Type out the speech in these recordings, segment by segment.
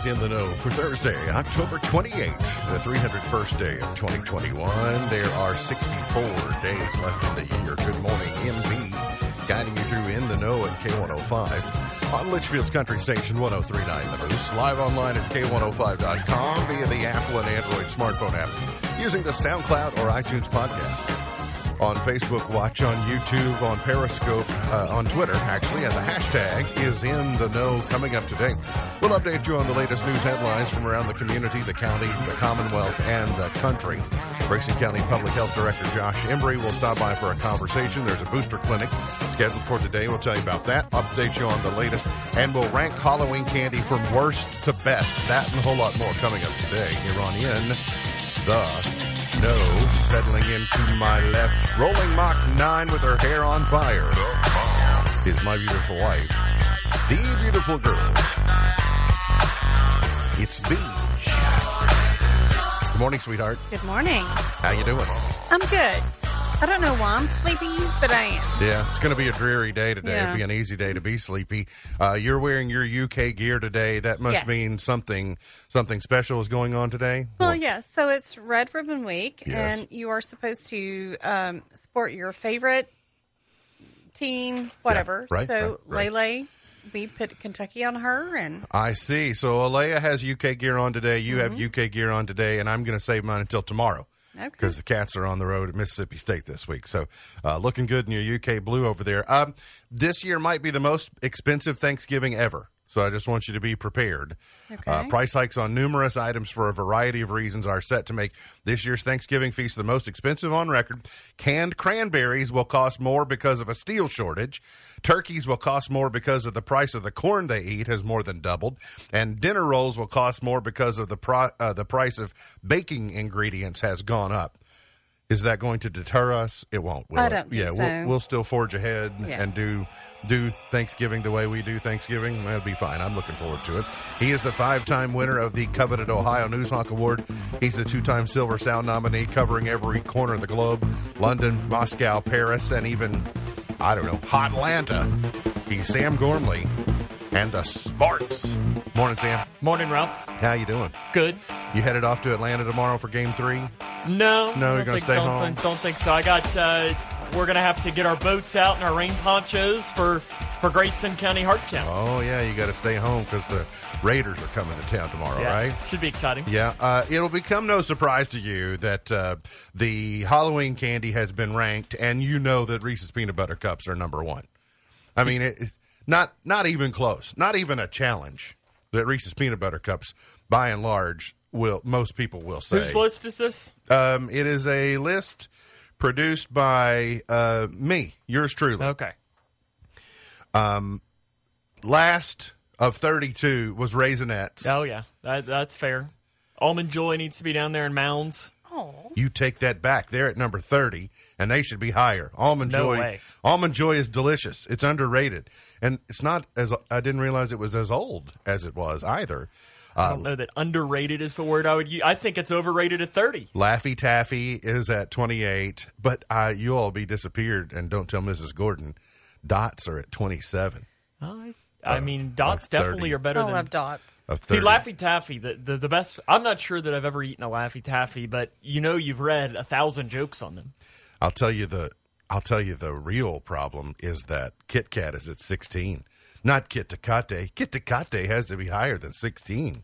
is in the know for Thursday, October 28th, the 301st day of 2021. There are 64 days left in the year. Good morning, MB, guiding you through In the Know at K105 on Leitchfield's Country Station 1039 The Moose, live online at K105.com via the Apple and Android smartphone app using the SoundCloud or iTunes podcast on Facebook, watch on YouTube, on Periscope, uh, on Twitter, actually, and the hashtag is in the know coming up today. We'll update you on the latest news headlines from around the community, the county, the Commonwealth, and the country. Grayson County Public Health Director Josh Embry will stop by for a conversation. There's a booster clinic scheduled for today. We'll tell you about that, update you on the latest, and we'll rank Halloween candy from worst to best. That and a whole lot more coming up today here on In the Know, settling into my left, rolling Mach 9 with her hair on fire, is my beautiful wife, the beautiful girl. It's Beach. Good morning, sweetheart. Good morning. How you doing? I'm good. I don't know why I'm sleepy, but I am. Yeah, it's going to be a dreary day today. Yeah. It'll be an easy day to be sleepy. Uh, you're wearing your UK gear today. That must mean something something special is going on today. Well, yes. So it's Red Ribbon Week, Yes. and you are supposed to um, sport your favorite team, whatever. right, so right, right. Lele, we put Kentucky on her, and I see. So Alea has UK gear on today. You Mm-hmm. have UK gear on today, and I'm going to save mine until tomorrow. Okay. Because the cats are on the road at Mississippi State this week. So uh, looking good in your UK blue over there. Um, this year might be the most expensive Thanksgiving ever. So I just want you to be prepared. Okay. Uh, price hikes on numerous items for a variety of reasons are set to make this year's Thanksgiving feast the most expensive on record. Canned cranberries will cost more because of a steel shortage. Turkeys will cost more because of the price of the corn they eat has more than doubled, and dinner rolls will cost more because of the pro- uh, the price of baking ingredients has gone up. Is that going to deter us? It won't. Will I don't think yeah, so. we'll, we'll still forge ahead Yeah. and do do Thanksgiving the way we do Thanksgiving. that'd be fine. I'm looking forward to it. He is the five-time winner of the coveted Ohio Newshawk Award. He's the two-time Silver Sound nominee, covering every corner of the globe: London, Moscow, Paris, and even I don't know, Hotlanta. He's Sam Gormley and the Sparks. Morning, Sam. Morning, Ralph. How you doing? Good. You headed off to Atlanta tomorrow for Game Three? No, No, you're gonna think- stay don't, home? Think, don't think so. I got. Uh, we're gonna have to get our boats out and our rain ponchos for for Grayson County Heart Count. Oh yeah, you got to stay home because the Raiders are coming to town tomorrow, yeah, right? should be exciting. Yeah, uh, it'll become no surprise to you that uh, the Halloween candy has been ranked, and you know that Reese's peanut butter cups are number one. I mean, it, not not even close, not even a challenge. That Reese's peanut butter cups, by and large, will most people will say. Whose list is this? Um, it is a list produced by uh, me, yours truly. Okay. Um, Last of thirty-two was Raisinets. Oh yeah, that, that's fair. Almond Joy needs to be down there in mounds. oh, You take that back. They're at number 30, and they should be higher. Almond No Joy. way. Almond Joy is delicious. It's underrated. And it's not as, I didn't realize it was as old as it was either. I don't know that underrated is the word I would use. I think it's overrated at thirty. Laffy Taffy is at 28, but uh, you all be disappeared, and don't tell Mrs. Gordon. Dots are at 27 I, I mean, dots of 30. definitely are better I than love dots. of See, Laffy Taffy, the, the the best. I'm not sure that I've ever eaten a Laffy Taffy, but you know, you've read a thousand jokes on them. I'll tell you the I'll tell you the real problem is that Kit Kat is at 16. Not Kit Kate. Kit Kate has to be higher than 16.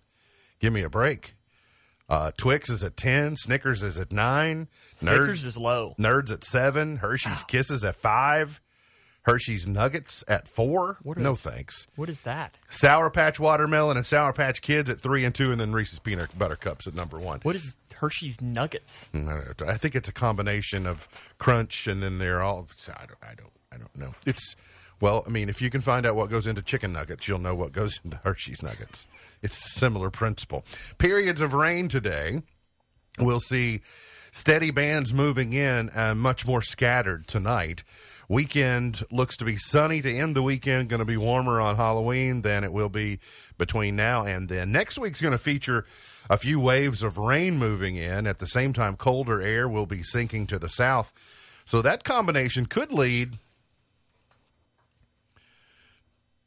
Give me a break. Uh, Twix is at 10. Snickers is at 9. Snickers Nerds, is low. Nerds at 7. Hershey's Kisses at 5. Hershey's Nuggets at 4. What no is- thanks. What is that? Sour Patch Watermelon and Sour Patch Kids at 3 and 2. And then Reese's Peanut Butter Cups at number 1. What is Hershey's Nuggets? Mm, I think it's a combination of crunch and then they're all. I don't. I don't. I don't know. It's well. I mean, if you can find out what goes into chicken nuggets, you'll know what goes into Hershey's nuggets. It's similar principle. Periods of rain today. We'll see steady bands moving in and much more scattered tonight. Weekend looks to be sunny to end the weekend. Going to be warmer on Halloween than it will be between now and then. Next week's going to feature a few waves of rain moving in. At the same time, colder air will be sinking to the south. So that combination could lead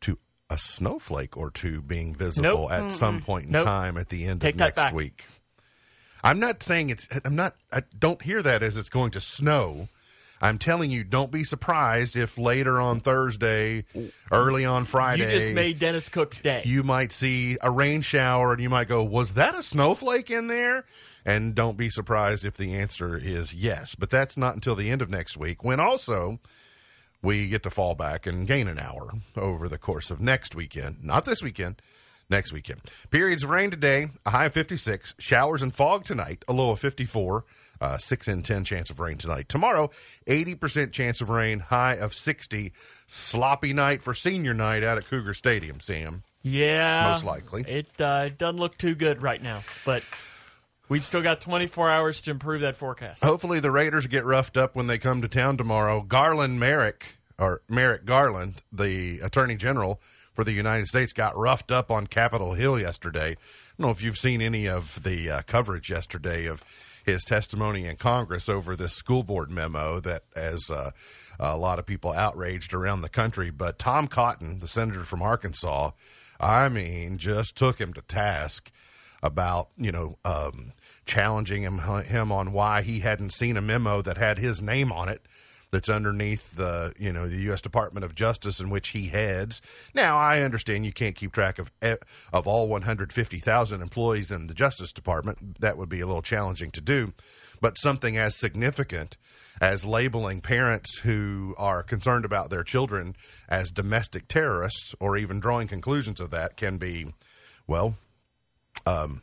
to a snowflake or two being visible Nope. at some point in Nope. time at the end Take of next week. I'm not saying it's. I'm not. I don't hear that as it's going to snow. I'm telling you, don't be surprised if later on Thursday, early on Friday, You just made Dennis Cook's day. you might see a rain shower and you might go, Was that a snowflake in there? And don't be surprised if the answer is yes. But that's not until the end of next week, when also we get to fall back and gain an hour over the course of next weekend. Not this weekend, next weekend. Periods of rain today, a high of 56. Showers and fog tonight, a low of 54. Uh, 6 in 10 chance of rain tonight. Tomorrow, 80% chance of rain, high of 60. Sloppy night for senior night out at Cougar Stadium, Sam. yeah, Most likely. It uh, doesn't look too good right now, but we've still got 24 hours to improve that forecast. Hopefully, the Raiders get roughed up when they come to town tomorrow. Garland Merrick, or Merrick Garland, the Attorney General for the United States, got roughed up on Capitol Hill yesterday. I don't know if you've seen any of the uh, coverage yesterday of his testimony in Congress over this school board memo that has uh, a lot of people outraged around the country. But Tom Cotton, the senator from Arkansas, I mean, just took him to task about you know um, challenging him him on why he hadn't seen a memo that had his name on it that's underneath the you know the U.S. Department of Justice in which he heads. Now I understand you can't keep track of e- of all 150,000 employees in the Justice Department. That would be a little challenging to do, but something as significant as labeling parents who are concerned about their children as domestic terrorists or even drawing conclusions of that can be well um,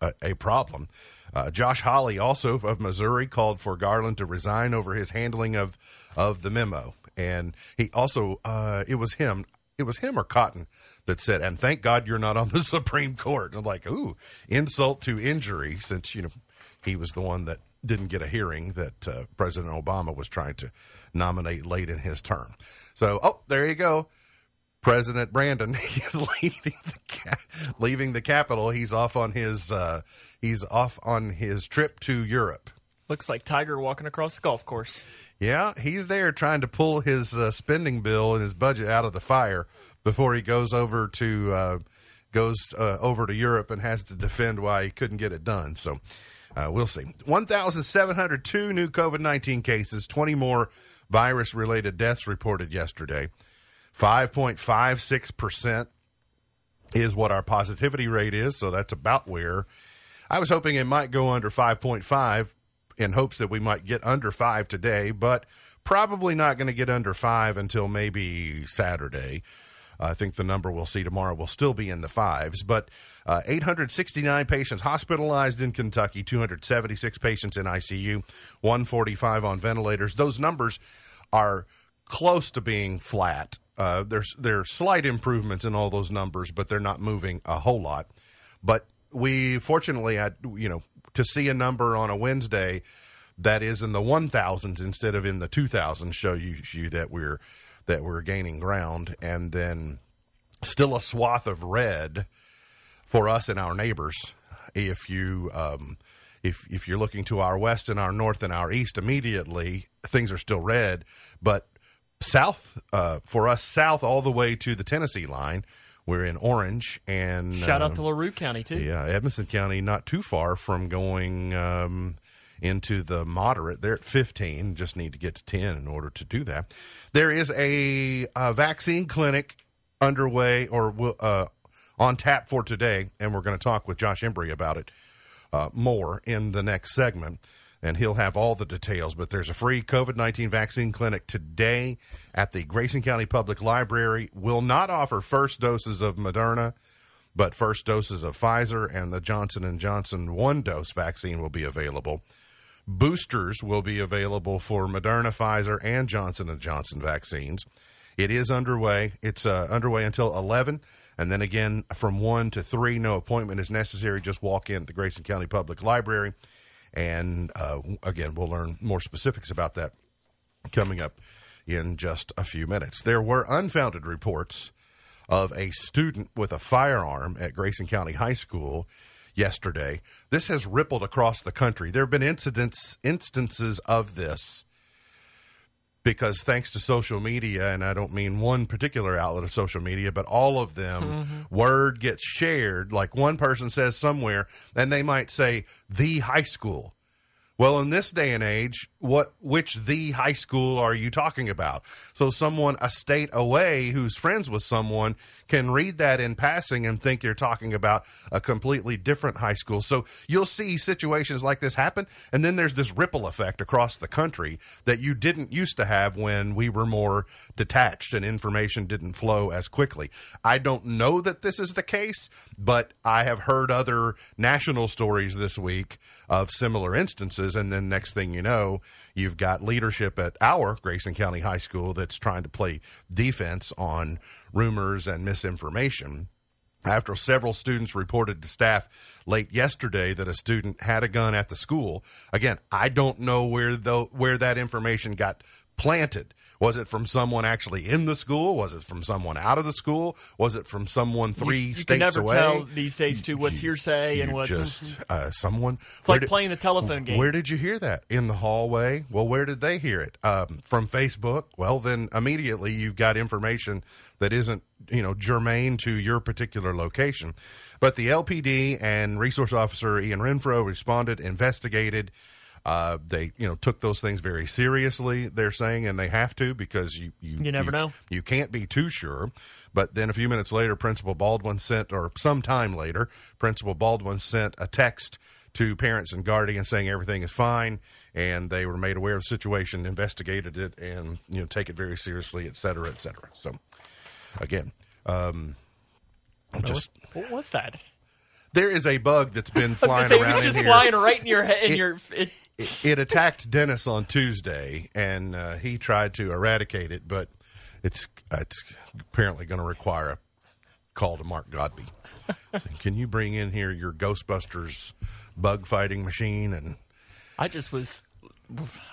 a, problem. Uh, Josh Hawley, also of Missouri, called for Garland to resign over his handling of of the memo, and he also uh, it was him. It was him or Cotton that said, "And thank God you're not on the Supreme Court." And I'm like, ooh, insult to injury, since you know he was the one that didn't get a hearing that uh, President Obama was trying to nominate late in his term. So, oh, there you go. President Brandon is leaving the ca- leaving the capital. He's off on his uh, he's off on his trip to Europe. Looks like Tiger walking across the golf course. Yeah, he's there trying to pull his uh, spending bill and his budget out of the fire before he goes over to uh, goes uh, over to Europe and has to defend why he couldn't get it done. So uh, we'll see. One thousand seven hundred two new COVID nineteen cases, twenty more virus related deaths reported yesterday. Five point five six percent is what our positivity rate is. So that's about where I was hoping it might go under 5.5 in hopes that we might get under 5 today, but probably not going to get under 5 until maybe Saturday. I think the number we'll see tomorrow will still be in the fives, but uh, 869 patients hospitalized in Kentucky, 276 patients in ICU, 145 on ventilators. Those numbers are close to being flat. Uh, there's there are slight improvements in all those numbers, but they're not moving a whole lot. But we fortunately had you know to see a number on a Wednesday that is in the one thousands instead of in the two thousands show you, you that we're that we're gaining ground, and then still a swath of red for us and our neighbors. If you um, if if you're looking to our west and our north and our east immediately, things are still red, but south uh, for us south all the way to the Tennessee line, we're in orange and Shout out um, to LaRue County, too. yeah, Edmonson County, not too far from going um, into the moderate. They're at 15. Just need to get to 10 in order to do that. There is a, uh vaccine clinic underway or will- uh, on tap for today, and we're going to talk with Josh Embry about it uh, more in the next segment. And he'll have all the details. But there's a free COVID 19 vaccine clinic today at the Grayson County Public Library. Will not offer first doses of Moderna but first doses of Pfizer and the Johnson and Johnson one dose vaccine will be available. Boosters will be available for Moderna, Pfizer, and Johnson and Johnson vaccines. It is underway. It's uh, underway until 11, and then again from 1 to 3. No appointment is necessary. Just walk in at the Grayson County Public Library, and uh, again, we'll learn more specifics about that coming up in just a few minutes. There were unfounded reports of a student with a firearm at Grayson County High School yesterday. This has rippled across the country. There have been incidents instances of this because thanks to social media, and I don't mean one particular outlet of social media, but all of them, mm-hmm. word gets shared. Like one person says somewhere, and they might say the high school. Well, in this day and age, what which the high school are you talking about? So someone a state away who's friends with someone can read that in passing and think you're talking about a completely different high school. So you'll see situations like this happen and then there's this ripple effect across the country that you didn't used to have when we were more detached and information didn't flow as quickly. I don't know that this is the case, but I have heard other national stories this week of similar instances and then next thing you know, you've got leadership at our Grayson County High School that's trying to play defense on rumors and misinformation. After several students reported to staff late yesterday that a student had a gun at the school, again, I don't know where the, where that information got planted. Was it from someone actually in the school? Was it from someone out of the school? Was it from someone three you, you states can never away? tell these days too what's You- hearsay and what's just uh, someone. it's like playing the telephone game. Where did you hear that? In the hallway? Well, where did they hear it? Um, from Facebook? Well, then immediately you've got information that isn't, you know, germane to your particular location. But the LPD and resource officer Ian Renfro responded, investigated. Uh, they, you know, took those things very seriously. They're saying, and they have to because you, you, You never know. You can't be too sure. But then a few minutes later, Principal Baldwin sent, or some time later, Principal Baldwin sent a text to parents and guardians saying everything is fine, and they were made aware of the situation, investigated it, and you know take it very seriously, et cetera, et cetera. So, again, um, just what was that? There is a bug that's been flying it around was just here. flying right in your head. In It- your it, it, it attacked Dennis on Tuesday, and uh, he tried to eradicate it, but it's it's apparently going to require a call to Mark Godby. Can you bring in here your Ghostbusters bug fighting machine? And I just was.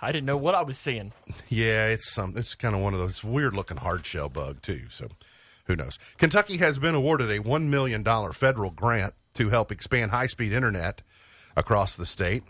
I didn't know what I was seeing. yeah, it's some it's kind of one of those weird looking hard shell bug too. So who knows? Kentucky has been awarded a one million dollar federal grant to help expand high speed internet across the state.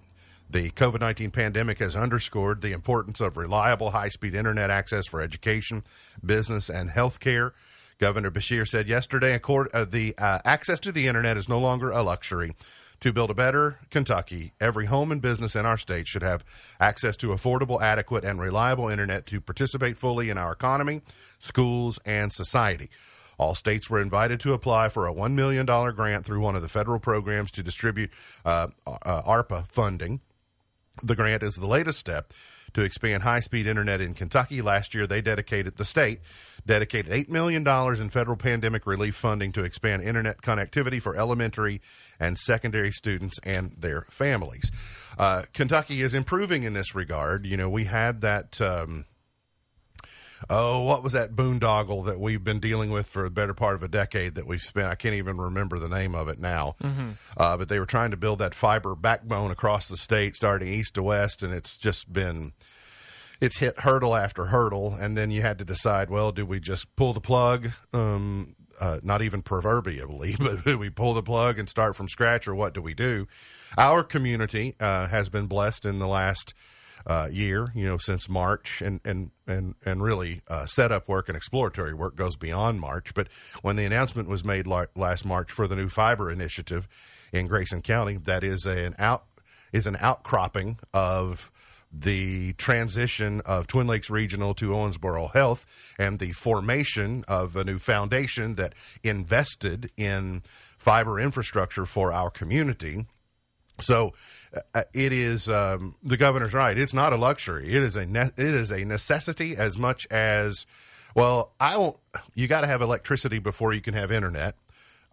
The COVID 19 pandemic has underscored the importance of reliable high speed internet access for education, business, and healthcare. Governor Beshear said yesterday accord, uh, the uh, access to the internet is no longer a luxury. To build a better Kentucky, every home and business in our state should have access to affordable, adequate, and reliable internet to participate fully in our economy, schools, and society. All states were invited to apply for a $1 million grant through one of the federal programs to distribute uh, uh, ARPA funding. The grant is the latest step to expand high speed internet in Kentucky. Last year, they dedicated, the state dedicated $8 million in federal pandemic relief funding to expand internet connectivity for elementary and secondary students and their families. Uh, Kentucky is improving in this regard. You know, we had that. Um, Oh, what was that boondoggle that we've been dealing with for a better part of a decade that we've spent? I can't even remember the name of it now. Uh, but they were trying to build that fiber backbone across the state, starting east to west, and it's just been it's hit hurdle after hurdle, and then you had to decide, well, do we just pull the plug? Um, uh, not even proverbially, but do we pull the plug and start from scratch, or what do we do? Our community uh, has been blessed in the last uh, year, you know, since March, and and and and really uh, setup work and exploratory work goes beyond March. But when the announcement was made la- last March for the new fiber initiative in Grayson County, that is an out is an outcropping of the transition of Twin Lakes Regional to Owensboro Health and the formation of a new foundation that invested in fiber infrastructure for our community. So uh, it is um, the governor's right. It's not a luxury. It is a ne- it is a necessity as much as well. I won't. You got to have electricity before you can have internet.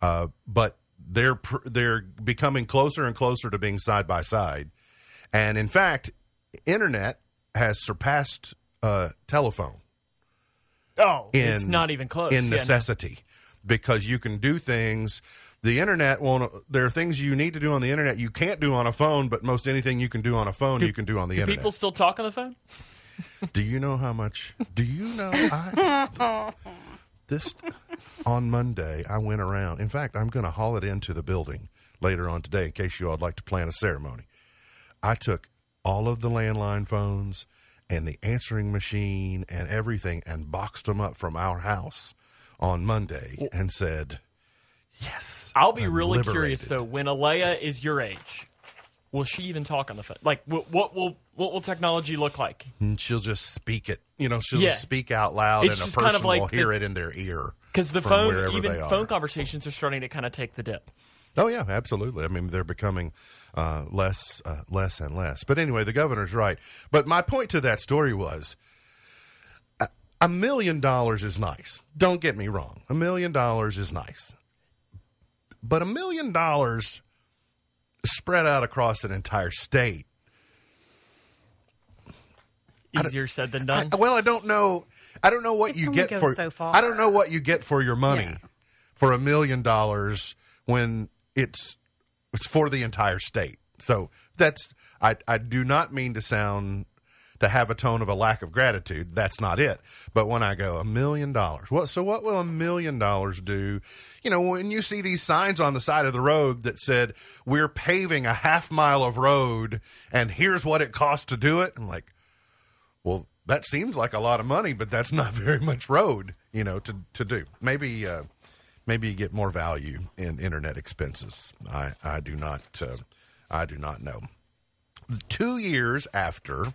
Uh, but they're pr- they're becoming closer and closer to being side by side, and in fact, internet has surpassed uh, telephone Oh, in it's not even close. in Yeah, no. necessity because you can do things the internet won't there are things you need to do on the internet you can't do on a phone but most anything you can do on a phone you can do on the Do internet people still talk on the phone? do you know how much do you know I, this on monday i went around in fact i'm going to haul it into the building later on today in case you all would like to plan a ceremony i took all of the landline phones and the answering machine and everything and boxed them up from our house on Monday and said, Yes. I'll be I'm really curious though. When Alea is your age, will she even talk on the phone? Like, what, what will what will technology look like? And she'll just speak it. You know, she'll Yeah. just speak out loud, It's and a person kind of like will the- hear it in their ear. Because the phone, even phone conversations are starting to kind of take the dip. Oh yeah, absolutely. I mean, they're becoming uh, less, uh, less and less. But anyway, the governor's right. But my point to that story was, a million dollars is nice. Don't get me wrong. A million dollars is nice, but a million dollars spread out across an entire state. Easier said than done. I- well, I don't know. I don't know what It you get for. so far. I don't know what you get for your money Yeah. for a million dollars when it's it's for the entire state. So that's I I do not mean to sound to have a tone of a lack of gratitude. That's not it. But when I go a million dollars, what so what will a million dollars do? You know, when you see these signs on the side of the road that said we're paving a half mile of road and here's what it costs to do it, I'm like, well, that seems like a lot of money, but that's not very much road, you know, to to do. Maybe uh, maybe you get more value in internet expenses. I I do not uh, I do not know. Two years after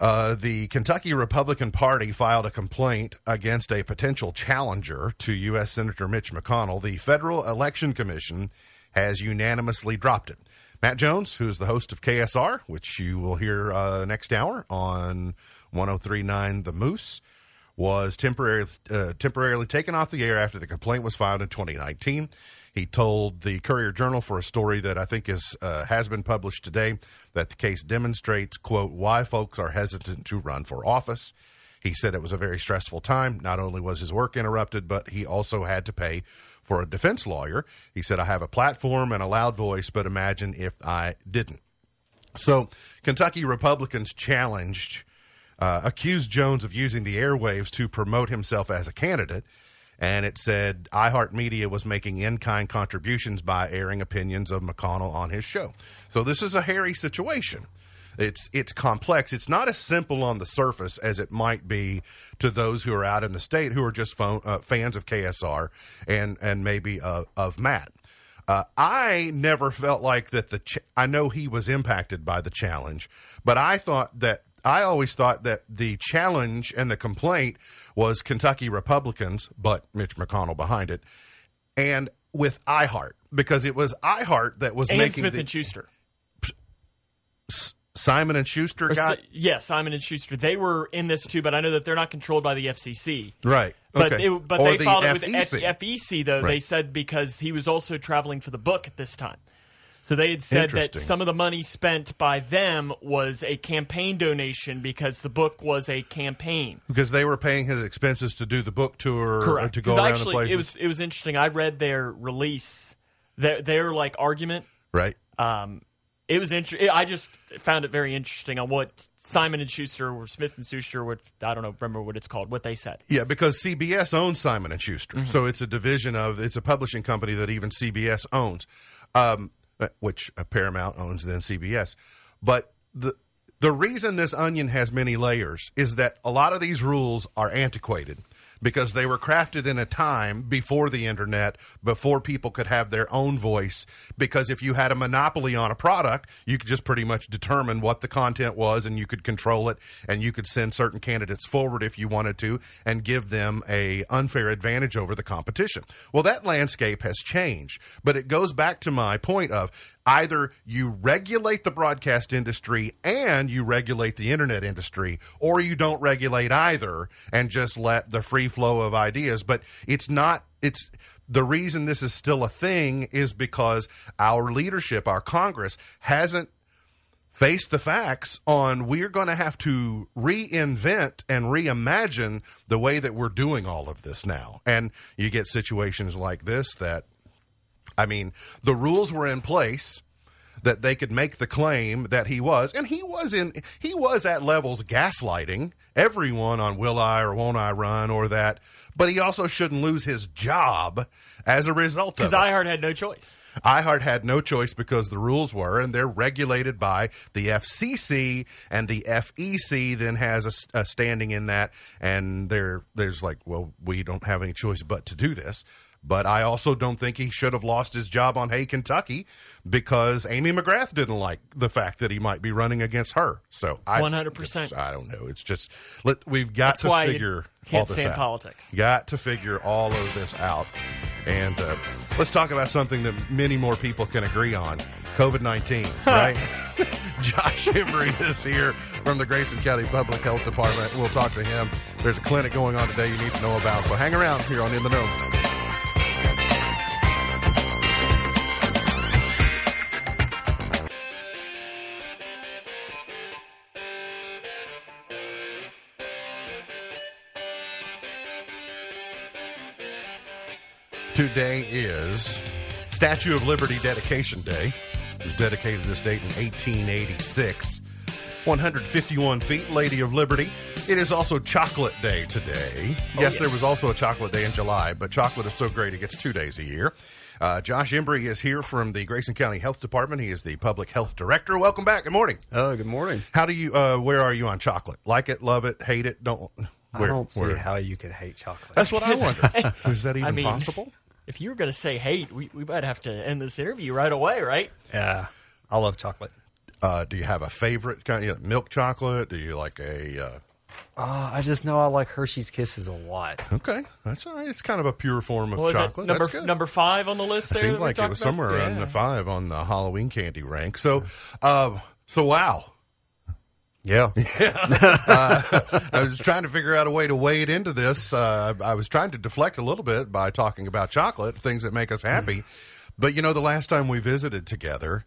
uh, the Kentucky Republican Party filed a complaint against a potential challenger to U.S. Senator Mitch McConnell. The Federal Election Commission has unanimously dropped it. Matt Jones, who is the host of KSR, which you will hear uh, next hour on 1039 The Moose, was temporarily uh, temporarily taken off the air after the complaint was filed in 2019. He told the Courier Journal for a story that I think is uh, has been published today that the case demonstrates quote why folks are hesitant to run for office. He said it was a very stressful time. Not only was his work interrupted, but he also had to pay for a defense lawyer. He said, I have a platform and a loud voice, but imagine if I didn't. So, Kentucky Republicans challenged, uh, accused Jones of using the airwaves to promote himself as a candidate. And it said iHeartMedia was making in kind contributions by airing opinions of McConnell on his show. So, this is a hairy situation. It's it's complex. It's not as simple on the surface as it might be to those who are out in the state who are just phone, uh, fans of KSR and and maybe uh, of Matt. Uh, I never felt like that. The ch- I know he was impacted by the challenge, but I thought that I always thought that the challenge and the complaint was Kentucky Republicans, but Mitch McConnell behind it, and with iHeart because it was iHeart that was and making Smith the, and Schuster. Simon and Schuster got Si- yeah, Simon and Schuster. They were in this too, but I know that they're not controlled by the FCC. right, But okay. it, but Or they the filed it with FEC. F- FEC though. They said because he was also traveling for the book at this time. So they had said that some of the money spent by them was a campaign donation because the book was a campaign. because they were paying his expenses to do the book tour Correct. to go around actually, the places. it was it was interesting. I read their release, their their like argument. right. Um, it was interesting. I just found it very interesting on what Simon and Schuster or Smith and Schuster, which I don't know, remember what it's called, what they said. Yeah, because CBS owns Simon and Schuster, Mm-hmm. so it's a division of it's a publishing company that even CBS owns, um, which uh, Paramount owns then CBS. But the the reason this onion has many layers is that a lot of these rules are antiquated because they were crafted in a time before the internet, before people could have their own voice. Because if you had a monopoly on a product, you could just pretty much determine what the content was and you could control it and you could send certain candidates forward if you wanted to and give them a unfair advantage over the competition. Well, that landscape has changed, but it goes back to my point of either you regulate the broadcast industry and you regulate the internet industry, or you don't regulate either and just let the free flow of ideas. But it's not, it's, the reason this is still a thing is because our leadership, our Congress, hasn't faced the facts on we're going to have to reinvent and reimagine the way that we're doing all of this now. And you get situations like this that I mean, the rules were in place that they could make the claim that he was, and he was in, he was at levels gaslighting everyone on will I or won't I run or that, but he also shouldn't lose his job as a result of Because iHeart had no choice. iHeart had no choice because the rules were, and they're regulated by the FCC, and the FEC then has a standing in that, and there there's like, well, we don't have any choice but to do this. But I also don't think he should have lost his job on Hey Kentucky because Amy McGrath didn't like the fact that he might be running against her. So I 100%. I don't know. It's just let we've got That's to figure can't all this stand out. politics. Got to figure all of this out. And uh, let's talk about something that many more people can agree on COVID 19, right? Josh Embry is here from the Grayson County Public Health Department. We'll talk to him. There's a clinic going on today you need to know about. So hang around here on In the Know. Today is Statue of Liberty Dedication Day. It was dedicated to this date in 1886. 151 feet, Lady of Liberty. It is also Chocolate Day today. yes, yes. there was also a Chocolate Day in July, but chocolate is so great it gets two days a year. Uh, Josh Embry is here from the Grayson County Health Department. He is the Public Health Director. Welcome back. Good morning. Oh, good morning. How do you? Uh, where are you on chocolate? Like it, love it, hate it? Don't. I don't see where- how you could hate chocolate. That's what I wonder. is that even I mean, possible? If you were going to say hate, we, we might have to end this interview right away, right? yeah, I love chocolate. Uh, do you have a favorite kind? You know, milk chocolate? Do you like a? Uh, Uh, I just know I like Hershey's Kisses a lot. okay, that's all right. It's kind of a pure form of What was chocolate. it? Number that's good. number five on the list. It There seemed like it was about? somewhere around the five on the Halloween candy rank. So, uh, so wow. Yeah, I was trying to figure out a way to wade into this. Uh, I was trying to deflect a little bit by talking about chocolate, things that make us happy. But you know, the last time we visited together,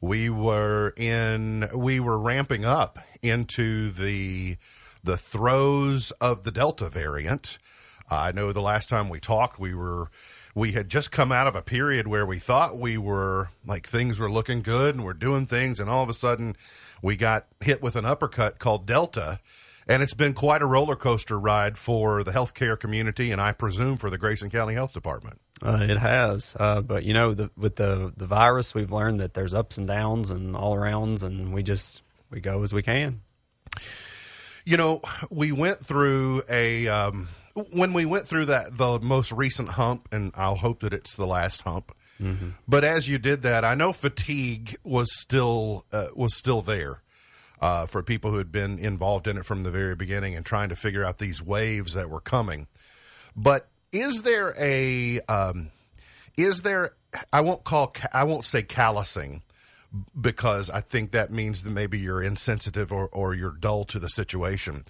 we were in we were ramping up into the the throes of the Delta variant. I know the last time we talked, we were we had just come out of a period where we thought we were like things were looking good and we're doing things, and all of a sudden we got hit with an uppercut called Delta. And it's been quite a roller coaster ride for the healthcare community, and I presume for the Grayson County Health Department. uh, it has. Uh, but you know, the, with the the virus, we've learned that there's ups and downs and all arounds, and we just we go as we can. You know, we went through a um, when we went through that the most recent hump, and I'll hope that it's the last hump. But as you did that, I know fatigue was still uh, was still there uh, for people who had been involved in it from the very beginning and trying to figure out these waves that were coming. But is there a um, is there? I won't call I won't say callousing because I think that means that maybe you're insensitive or, or you're dull to the situation.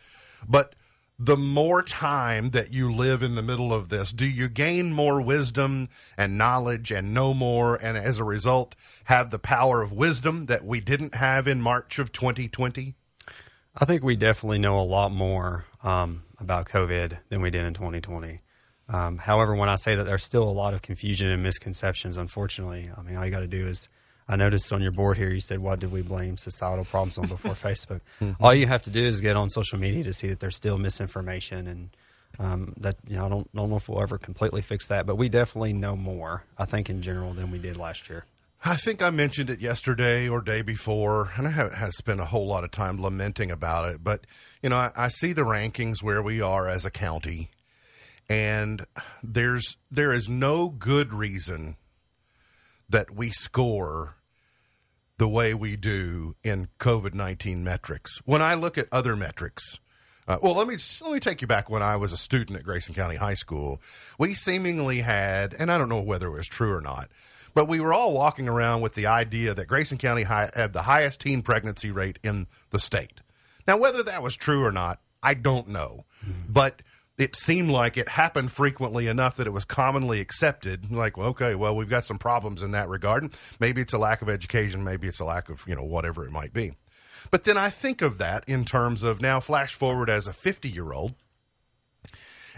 But the more time that you live in the middle of this, do you gain more wisdom and knowledge and know more, and as a result, have the power of wisdom that we didn't have in March of 2020? I think we definitely know a lot more um, about COVID than we did in 2020. Um, however, when I say that there's still a lot of confusion and misconceptions, unfortunately, I mean, all you got to do is. I noticed on your board here you said, "What did we blame societal problems on before Facebook?" All you have to do is get on social media to see that there's still misinformation, and um, that you know, I don't, don't know if we'll ever completely fix that, but we definitely know more, I think, in general than we did last year. I think I mentioned it yesterday or day before, and I haven't had spent a whole lot of time lamenting about it. But you know, I, I see the rankings where we are as a county, and there's there is no good reason that we score the way we do in COVID nineteen metrics. When I look at other metrics, uh, well, let me let me take you back when I was a student at Grayson County High School. We seemingly had, and I don't know whether it was true or not, but we were all walking around with the idea that Grayson County high, had the highest teen pregnancy rate in the state. Now, whether that was true or not, I don't know, but it seemed like it happened frequently enough that it was commonly accepted. Like, well, okay, well, we've got some problems in that regard. Maybe it's a lack of education, maybe it's a lack of you know whatever it might be. But then I think of that in terms of now flash forward as a 50 year old,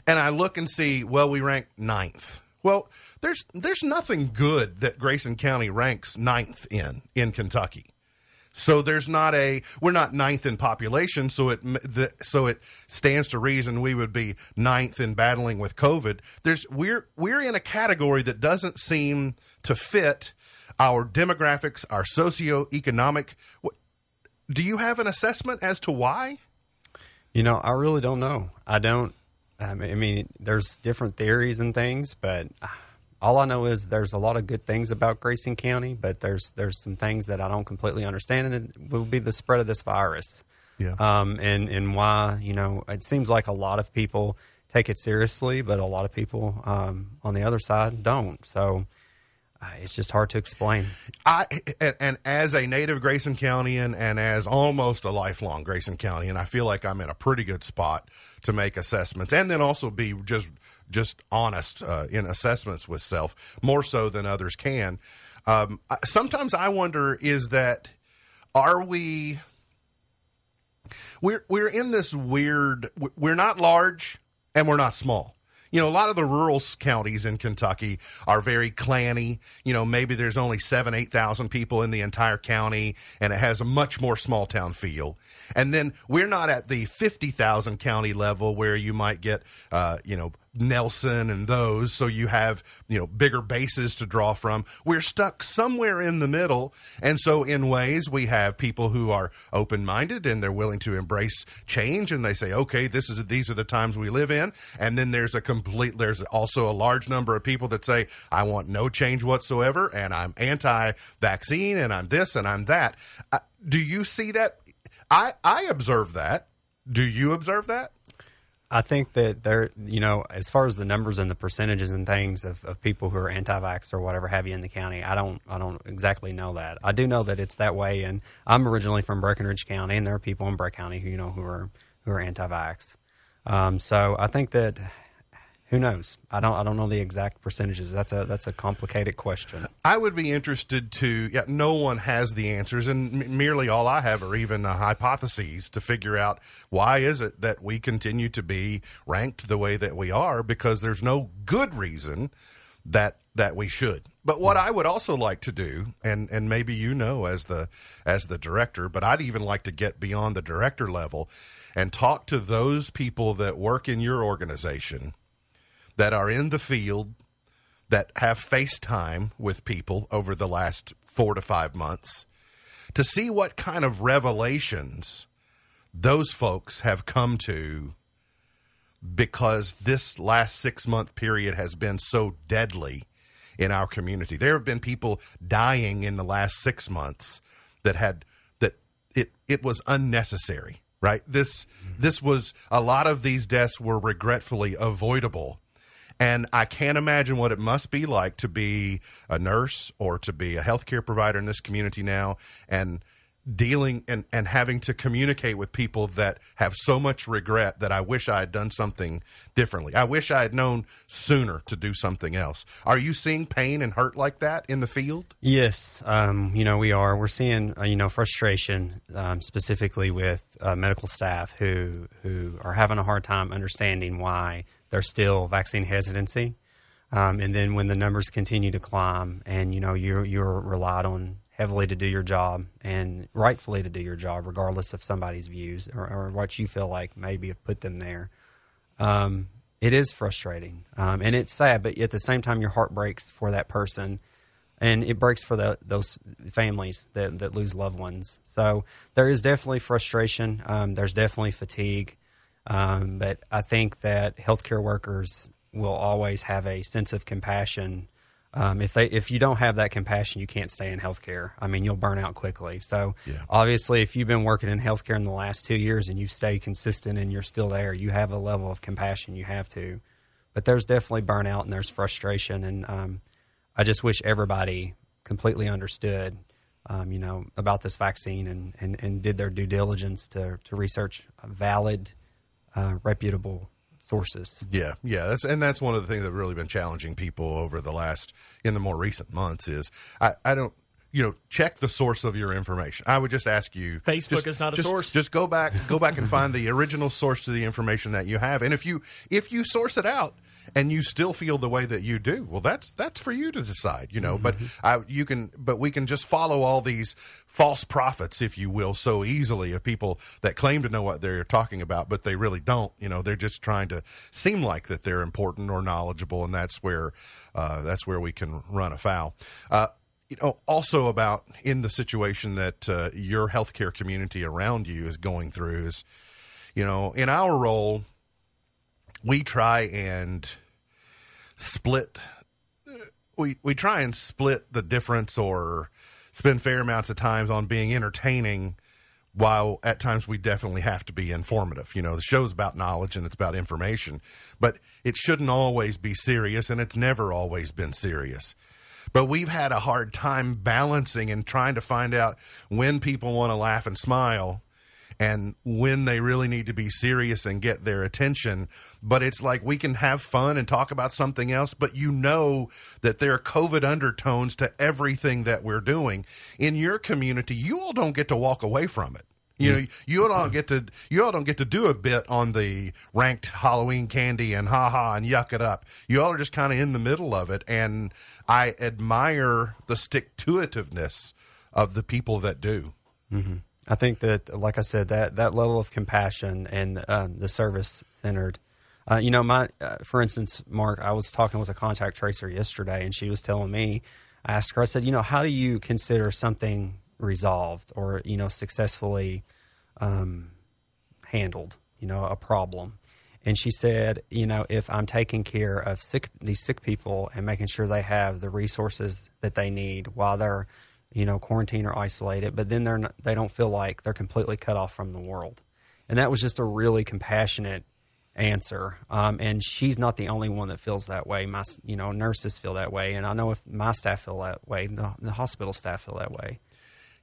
and I look and see, well, we rank ninth. Well, there's there's nothing good that Grayson County ranks ninth in in Kentucky. So there's not a we're not ninth in population, so it the, so it stands to reason we would be ninth in battling with COVID. There's we're we're in a category that doesn't seem to fit our demographics, our socioeconomic. What, do you have an assessment as to why? You know, I really don't know. I don't. I mean, I mean, there's different theories and things, but ah, all I know is there's a lot of good things about Grayson County, but there's there's some things that I don't completely understand, and it will be the spread of this virus. Yeah. Um, and and why you know it seems like a lot of people take it seriously, but a lot of people um, on the other side don't. So uh, it's just hard to explain. I and, and as a native Grayson Countyan and as almost a lifelong Grayson Countyan, I feel like I'm in a pretty good spot to make assessments, and then also be just just honest uh, in assessments with self more so than others can. Um, sometimes I wonder is that are we we're we're in this weird we're not large and we're not small. You know a lot of the rural counties in kentucky are very clanny. You know maybe there's only seven eight thousand people in the entire county and it has a much more small town feel. And then we're not at the 50000 county level where you might get uh, you know Nelson and those, so you have you know bigger bases to draw from. We're stuck somewhere in the middle, and so in ways we have people who are open minded and they're willing to embrace change, and they say, okay, this is these are the times we live in, and then there's a complete there's also a large number of people that say I want no change whatsoever, and I'm anti-vaccine, and I'm this and I'm that. Uh, do you see that? I I observe that. Do you observe that? I think that there, you know, as far as the numbers and the percentages and things of, of people who are anti-vax or whatever have you in the county, I don't, I don't exactly know that. I do know that it's that way, and I'm originally from Breckinridge County, and there are people in Breck County who you know who are who are anti-vax. Um, so I think that who knows? I don't, I don't know the exact percentages. That's a that's a complicated question. I would be interested to. Yeah, no one has the answers, and m- merely all I have are even uh, hypotheses to figure out why is it that we continue to be ranked the way that we are because there's no good reason that that we should. But what I would also like to do, and and maybe you know as the as the director, but I'd even like to get beyond the director level and talk to those people that work in your organization that are in the field that have FaceTime with people over the last four to five months to see what kind of revelations those folks have come to because this last six month period has been so deadly in our community. There have been people dying in the last six months that had that it it was unnecessary. Right. This this was a lot of these deaths were regretfully avoidable. And I can't imagine what it must be like to be a nurse or to be a healthcare provider in this community now and dealing and, and having to communicate with people that have so much regret that I wish I had done something differently. I wish I had known sooner to do something else. Are you seeing pain and hurt like that in the field? Yes, um, you know we are. We're seeing uh, you know frustration um, specifically with uh, medical staff who who are having a hard time understanding why there's still vaccine hesitancy, um, and then when the numbers continue to climb, and you know you're you're relied on heavily to do your job and rightfully to do your job, regardless of somebody's views or, or what you feel like maybe have put them there. Um, it is frustrating um, and it's sad, but at the same time, your heart breaks for that person and it breaks for the, those families that, that lose loved ones. So there is definitely frustration. Um, there's definitely fatigue. Um, but I think that healthcare workers will always have a sense of compassion. Um, if they if you don't have that compassion, you can't stay in healthcare. I mean, you'll burn out quickly. So Yeah. obviously, if you've been working in healthcare in the last two years and you've stayed consistent and you're still there, you have a level of compassion. You have to. But there's definitely burnout and there's frustration, and um, I just wish everybody completely understood, um, you know, about this vaccine and, and, and did their due diligence to to research valid, uh, reputable sources. Yeah, yeah, that's and that's one of the things that really been challenging people over the last in the more recent months is I, I don't you know check the source of your information. I would just ask you Facebook just- is not a just- source. Just go back go back and find the original source to the information that you have, and if you if you source it out and you still feel the way that you do, well, that's that's for you to decide, you know. But I, you can, but we can just follow all these false prophets, if you will, so easily of people that claim to know what they're talking about, but they really don't. You know, they're just trying to seem like that they're important or knowledgeable, and that's where uh, that's where we can run afoul. Uh, you know, also about in the situation that uh, your healthcare community around you is going through is, you know, in our role, we try and split. We we try and split the difference or spend fair amounts of times on being entertaining while at times we definitely have to be informative. You know, the show's about knowledge and it's about information, but it shouldn't always be serious and it's never always been serious. But we've had a hard time balancing and trying to find out when people want to laugh and smile and when they really need to be serious and get their attention. But it's like we can have fun and talk about something else, but you know that there are COVID undertones to everything that we're doing. In your community, you all don't get to walk away from it. You know, you all don't get to you all don't get to do a bit on the ranked Halloween candy and ha ha and yuck it up. You all are just kind of in the middle of it, and I admire the stick to itiveness of the people that do. Mm-hmm. I think that, like I said, that that level of compassion and uh, the service centered. Uh, you know, my uh, for instance, Mark, I was talking with a contact tracer yesterday, and she was telling me. I asked her, I said, you know, how do you consider something resolved or you know successfully um, handled? You know, a problem. And she said, you know, if I'm taking care of sick these sick people and making sure they have the resources that they need while they're, you know, quarantined or isolated, but then they're not, they don't feel like they're completely cut off from the world. And that was just a really compassionate answer. Um, and she's not the only one that feels that way. My, you know, nurses feel that way, and I know if my staff feel that way, the, the hospital staff feel that way.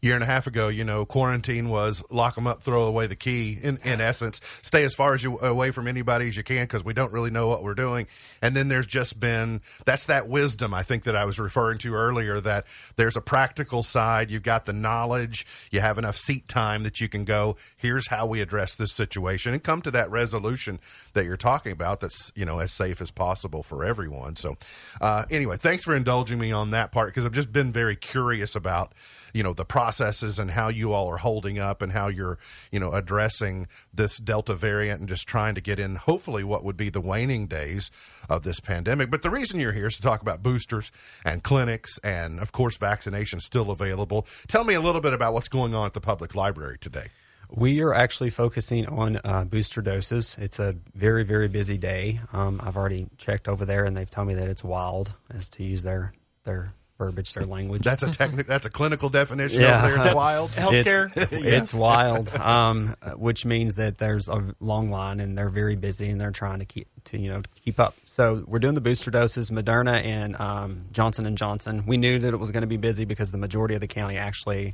Year and a half ago, you know, quarantine was lock them up, throw away the key. In in essence, stay as far as you away from anybody as you can because we don't really know what we're doing. And then there's just been that's that wisdom I think that I was referring to earlier. That there's a practical side. You've got the knowledge. You have enough seat time that you can go. Here's how we address this situation and come to that resolution that you're talking about. That's you know as safe as possible for everyone. So uh, anyway, thanks for indulging me on that part because I've just been very curious about you know the processes and how you all are holding up and how you're you know addressing this delta variant and just trying to get in hopefully what would be the waning days of this pandemic but the reason you're here is to talk about boosters and clinics and of course vaccinations still available tell me a little bit about what's going on at the public library today We are actually focusing on uh, booster doses. It's a very, very busy day. Um, I've already checked over there, and they've told me that it's wild, as to use their their verbiage, their language. that's a technical that's a clinical definition Yeah. over there it's wild Healthcare. It's, it's wild, um, which means that there's a long line and they're very busy and they're trying to keep to you know to keep up. So we're doing the booster doses, Moderna and um, Johnson and Johnson. We knew that it was going to be busy because the majority of the county actually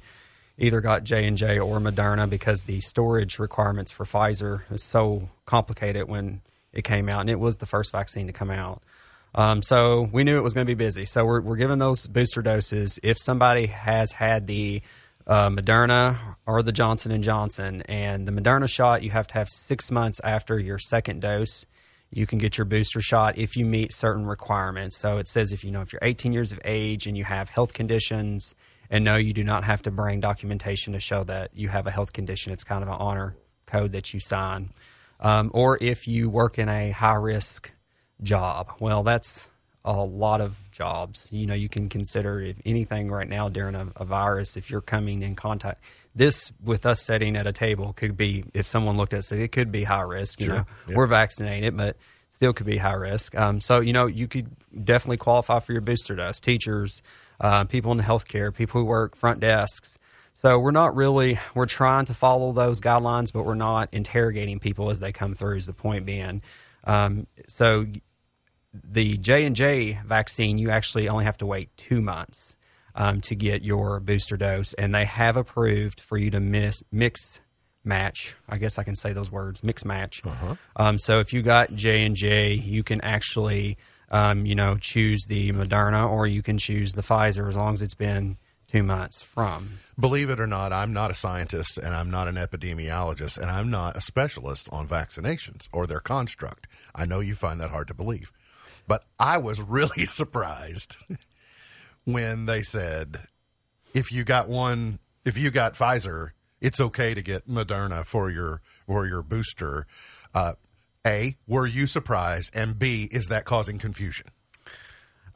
either got J and J or Moderna because the storage requirements for Pfizer is so complicated when it came out, and it was the first vaccine to come out. Um, so we knew it was going to be busy. So we're, we're giving those booster doses. If somebody has had the uh, Moderna or the Johnson and Johnson, and the Moderna shot, you have to have six months after your second dose. You can get your booster shot if you meet certain requirements. So it says if you know if you're 18 years of age and you have health conditions, and no, you do not have to bring documentation to show that you have a health condition. It's kind of an honor code that you sign. Um, or if you work in a high risk job. Well, that's a lot of jobs. You know, you can consider if anything right now during a, a virus, if you're coming in contact. This with us sitting at a table could be if someone looked at us, it could be high risk. You know, Yeah. we're vaccinated, but still could be high risk. Um, so you know, you could definitely qualify for your booster dose. Teachers, uh, people in healthcare, people who work front desks. So we're not really we're trying to follow those guidelines, but we're not interrogating people as they come through. Is the point being? Um, so the J and J vaccine, you actually only have to wait two months um, to get your booster dose, and they have approved for you to miss, mix match. I guess I can say those words: mix match. Um, so if you got J and J, you can actually, um, you know, choose the Moderna or you can choose the Pfizer as long as it's been two months from. Believe it or not, I'm not a scientist and I'm not an epidemiologist and I'm not a specialist on vaccinations or their construct. I know you find that hard to believe. But I was really surprised when they said if you got one if you got Pfizer, it's okay to get Moderna for your for your booster. Uh, a, were you surprised? And B, is that causing confusion?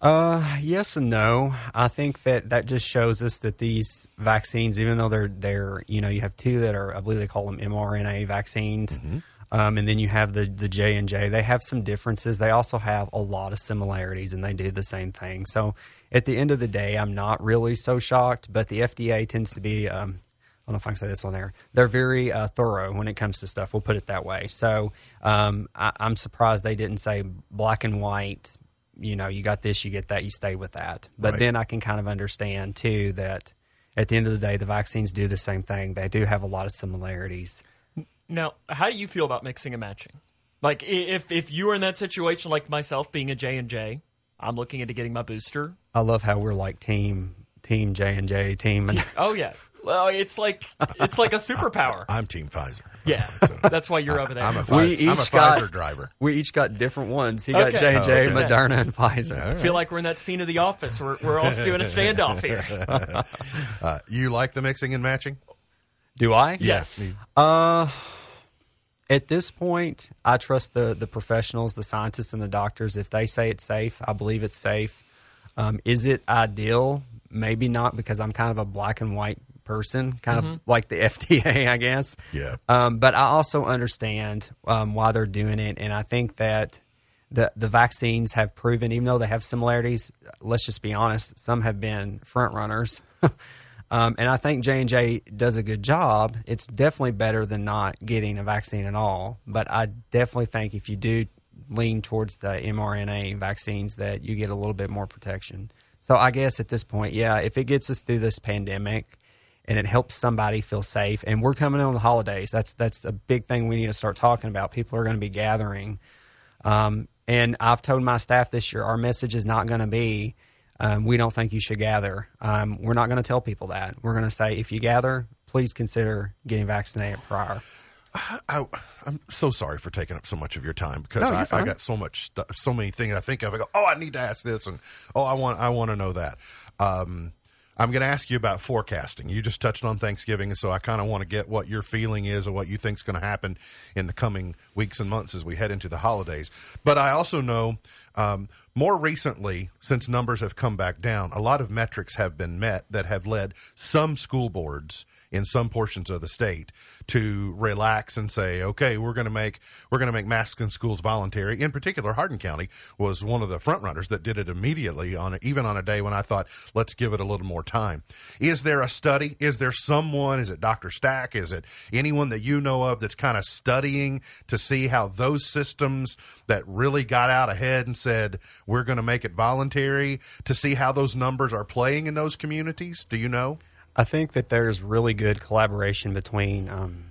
Uh, yes and no. I think that that just shows us that these vaccines, even though they're they're you know you have two that are I believe they call them mRNA vaccines, um, and then you have the the J and J. They have some differences. They also have a lot of similarities, and they do the same thing. So at the end of the day, I'm not really so shocked. But the FDA tends to be. Um, I don't know if I can say this on there. They're very uh, thorough when it comes to stuff. We'll put it that way. So um, I, I'm surprised they didn't say black and white. You know, you got this, you get that, you stay with that. But Right. then I can kind of understand too that at the end of the day, the vaccines do the same thing. They do have a lot of similarities. Now, how do you feel about mixing and matching? Like if if you were in that situation, like myself being a J and J, I'm looking into getting my booster. I love how we're like team team J and J team. Oh yeah, well it's like it's like a superpower. I'm Team Pfizer. Yeah, So, that's why you're over there. I'm a We Pfizer, I'm a each got- Pfizer driver. we each got different ones. He got J and J, Oh. Moderna, and Pfizer. All I feel like we're in that scene of The Office. We're we're all doing a standoff here. Uh, you like the mixing and matching? Do I? Yes. Uh, at this point, I trust the the professionals, the scientists, and the doctors. If they say it's safe, I believe it's safe. Um, is it ideal? Maybe not, because I'm kind of a black and white person, kind of like the FDA, I guess. Yeah. Um, but I also understand um, why they're doing it, and I think that the the vaccines have proven, even though they have similarities, let's just be honest, some have been front runners. um, and I think J and J does a good job. It's definitely better than not getting a vaccine at all. But I definitely think if you do lean towards the mRNA vaccines, that you get a little bit more protection. So I guess at this point, yeah, if it gets us through this pandemic and it helps somebody feel safe. And we're coming on the holidays. That's that's a big thing we need to start talking about. People are going to be gathering, um, and I've told my staff this year our message is not going to be um, we don't think you should gather. Um, we're not going to tell people that. We're going to say if you gather, please consider getting vaccinated prior. I, I'm so sorry for taking up so much of your time because No, I, I got so much stuff, so many things I think of. I go, oh, I need to ask this, and oh, I want, I want to know that. Um, I'm going to ask you about forecasting. You just touched on Thanksgiving, so I kind of want to get what your feeling is or what you think is going to happen in the coming weeks and months as we head into the holidays. But I also know um, more recently, since numbers have come back down, a lot of metrics have been met that have led some school boards in some portions of the state to relax and say, okay, we're going to make we're going to make masks in schools voluntary. In particular, Hardin County was one of the front runners that did it immediately on even on a day when I thought, let's give it a little more time. Is there a study? Is there someone? Is it Dr. Stack? Is it anyone that you know of that's kind of studying to see how those systems that really got out ahead and said we're going to make it voluntary to see how those numbers are playing in those communities? Do you know? I think that there's really good collaboration between um,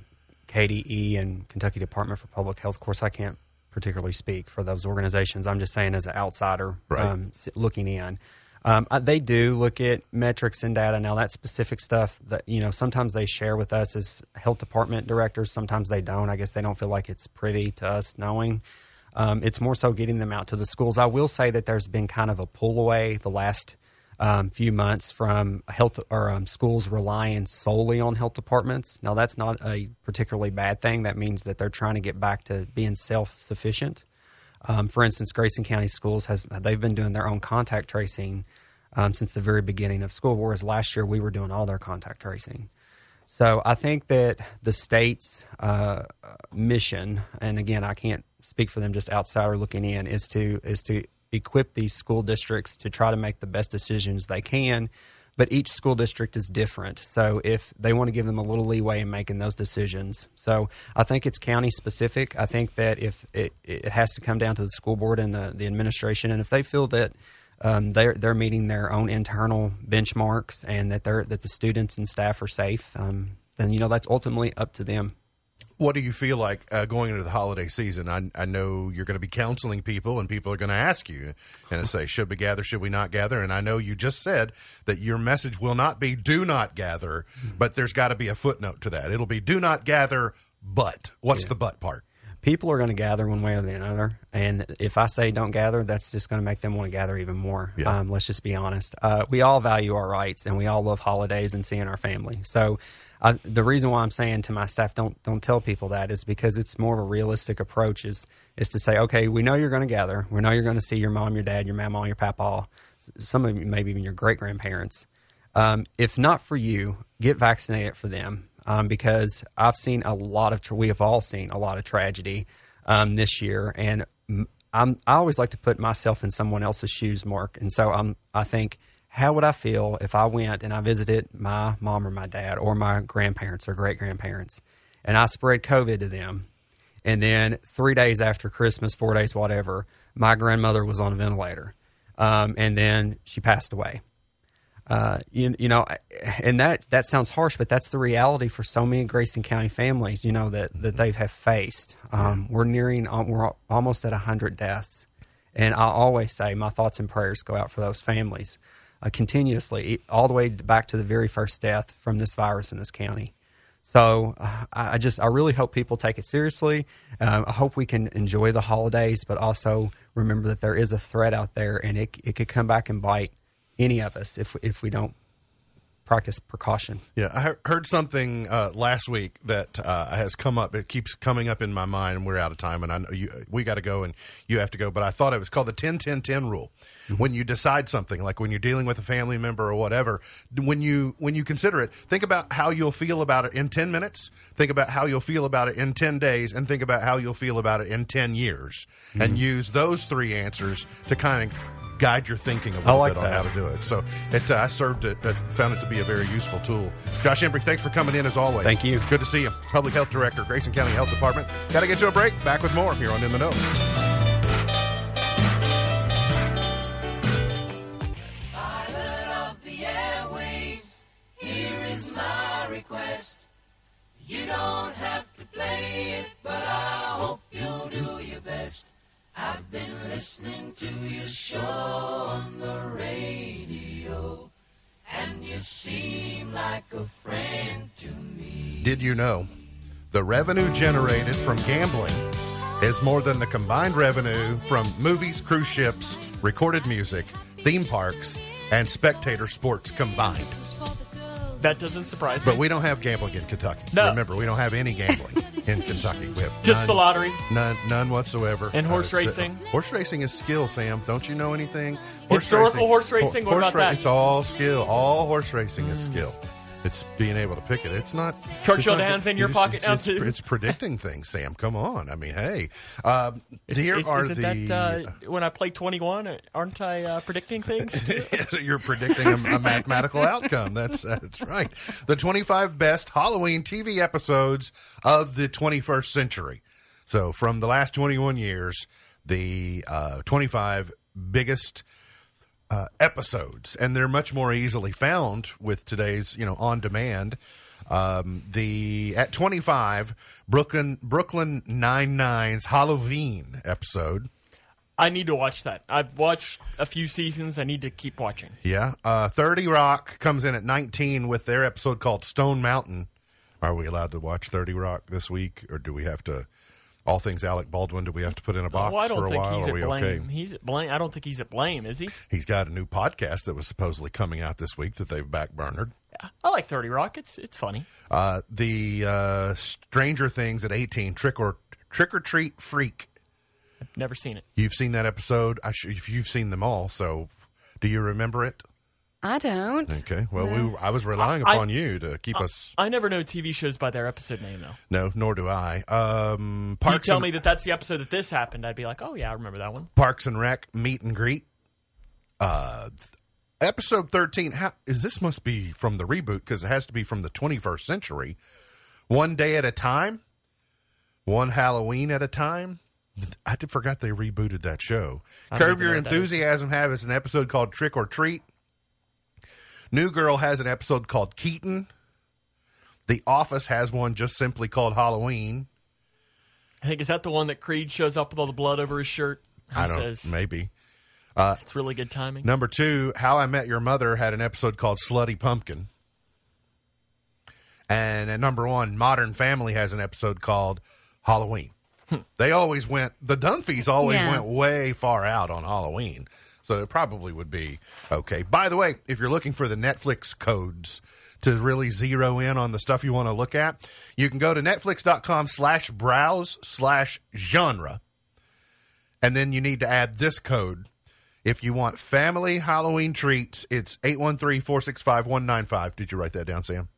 KDE and Kentucky Department for Public Health. Of course, I can't particularly speak for those organizations. I'm just saying as an outsider Right. um, looking in. Um, they do look at metrics and data. Now, that specific stuff that you know, sometimes they share with us as health department directors. Sometimes they don't. I guess they don't feel like it's pretty to us knowing. Um, it's more so getting them out to the schools. I will say that there's been kind of a pull away the last um, few months from health or um, schools relying solely on health departments. Now, that's not a particularly bad thing. That means that they're trying to get back to being self sufficient. Um, for instance, Grayson County Schools has they've been doing their own contact tracing um, since the very beginning of school. Whereas last year we were doing all their contact tracing. So I think that the state's uh, mission, and again, I can't speak for them, just outsider looking in, is to is to equip these school districts to try to make the best decisions they can. But each school district is different, so if they want to give them a little leeway in making those decisions, so I think it's county specific. I think that if it, it has to come down to the school board and the, the administration, and if they feel that um, they're they're meeting their own internal benchmarks and that they're that the students and staff are safe, um, then you know that's ultimately up to them. What do you feel like uh, going into the holiday season? I, I know you're going to be counseling people, and people are going to ask you and say, "Should we gather? Should we not gather?" And I know you just said that your message will not be "Do not gather," but there's got to be a footnote to that. It'll be "Do not gather," but what's the but part? People are going to gather one way or the other, and if I say don't gather, that's just going to make them want to gather even more. Yeah. Um, let's just be honest. Uh, we all value our rights, and we all love holidays and seeing our family. So I, the reason why I'm saying to my staff, don't don't tell people that is because it's more of a realistic approach. Is is to say, okay, we know you're going to gather. We know you're going to see your mom, your dad, your mama, your papa, some of you, maybe even your great grandparents. Um, if not for you, get vaccinated for them um, because I've seen a lot of. Tra- we have all seen a lot of tragedy um, this year, and I'm, I always like to put myself in someone else's shoes, Mark. And so I'm, I think, how would I feel if I went and I visited my mom or my dad or my grandparents or great grandparents, and I spread COVID to them, and then three days after Christmas, four days, whatever, my grandmother was on a ventilator, um, and then she passed away. Uh, you, you know, and that that sounds harsh, but that's the reality for so many Grayson County families. You know that that they have faced. Um, we're nearing, um, we're almost at hundred deaths, and I always say my thoughts and prayers go out for those families, uh, continuously, all the way back to the very first death from this virus in this county. So uh, I just, I really hope people take it seriously. Uh, I hope we can enjoy the holidays, but also remember that there is a threat out there, and it it could come back and bite any of us if if we don't practice precaution. Yeah, I heard something uh, last week that uh, has come up. It keeps coming up in my mind, and we're out of time, and I know you, we got to go, and you have to go. But I thought it was called the 10 10 10 rule. Mm-hmm. When you decide something, like when you're dealing with a family member or whatever, when you when you consider it, think about how you'll feel about it in 10 minutes. Think about how you'll feel about it in 10 days, and think about how you'll feel about it in 10 years, mm-hmm. and use those three answers to kind of guide your thinking a little like bit on how to do it. So it, uh, I served it, uh, found it to be a very useful tool. Josh Embry, thanks for coming in as always. Thank you. Good to see you. Public Health Director, Grayson County Health Department. Got to get to a break. Back with more here on In the Know. You don't have to play it, but I hope you'll do your best. I've been listening to your show on the radio, and you seem like a friend to me. Did you know the revenue generated from gambling is more than the combined revenue from movies, cruise ships, recorded music, theme parks, and spectator sports combined? That doesn't surprise me. But we don't have gambling in Kentucky. No. Remember, we don't have any gambling in Kentucky. We have just none, the lottery, none, none whatsoever. And horse uh, racing. horse racing is skill, Sam. Don't you know anything? Horse Historical racing, horse racing. Ho- horse about ra- that? It's all skill. All horse racing mm. is skill it's being able to pick it. It's not Churchill Downs in your pocket now it's, too. It's predicting things, Sam. Come on. I mean, hey, uh, is, here is, are the. That, uh, when I play twenty one, aren't I uh, predicting things? You're predicting a, a mathematical outcome. That's that's right. The twenty five best Halloween TV episodes of the twenty first century. So from the last twenty one years, the uh, twenty five biggest uh, episodes, and they're much more easily found with today's you know on demand. Um, the at 25 Brooklyn Brooklyn Nine Nine's Halloween episode. I need to watch that. I've watched a few seasons. I need to keep watching. Yeah, uh, 30 Rock comes in at 19 with their episode called Stone Mountain. Are we allowed to watch 30 Rock this week, or do we have to? All things Alec Baldwin do we have to put in a box well, I don't for a think while? He's Are at we blame. okay? He's at blame. I don't think he's at blame, is he? He's got a new podcast that was supposedly coming out this week that they've backburnered. Yeah, I like Thirty Rock. It's it's funny. Uh, the uh, Stranger Things at eighteen, Trick or Trick or Treat Freak. I've never seen it. You've seen that episode. I sh- you've seen them all. So, do you remember it? I don't. Okay. Well, no. we I was relying I, upon I, you to keep I, us. I never know TV shows by their episode name, though. No, nor do I. Um, Parks you tell and, me that that's the episode that this happened, I'd be like, oh yeah, I remember that one. Parks and Rec meet and greet. Uh, episode thirteen. How is this? Must be from the reboot because it has to be from the 21st century. One day at a time. One Halloween at a time. I forgot they rebooted that show. Curb Your Enthusiasm have has an episode called Trick or Treat. New Girl has an episode called Keaton. The Office has one just simply called Halloween. I think is that the one that Creed shows up with all the blood over his shirt. He I don't says, maybe. Uh, it's really good timing. Number two, How I Met Your Mother had an episode called Slutty Pumpkin. And at number one, Modern Family has an episode called Halloween. Hmm. they always went, the Dunphys always yeah. went way far out on Halloween. So it probably would be okay. By the way, if you're looking for the Netflix codes to really zero in on the stuff you want to look at, you can go to netflix.com slash browse slash genre. And then you need to add this code. If you want family Halloween treats, it's 813 465 195. Did you write that down, Sam?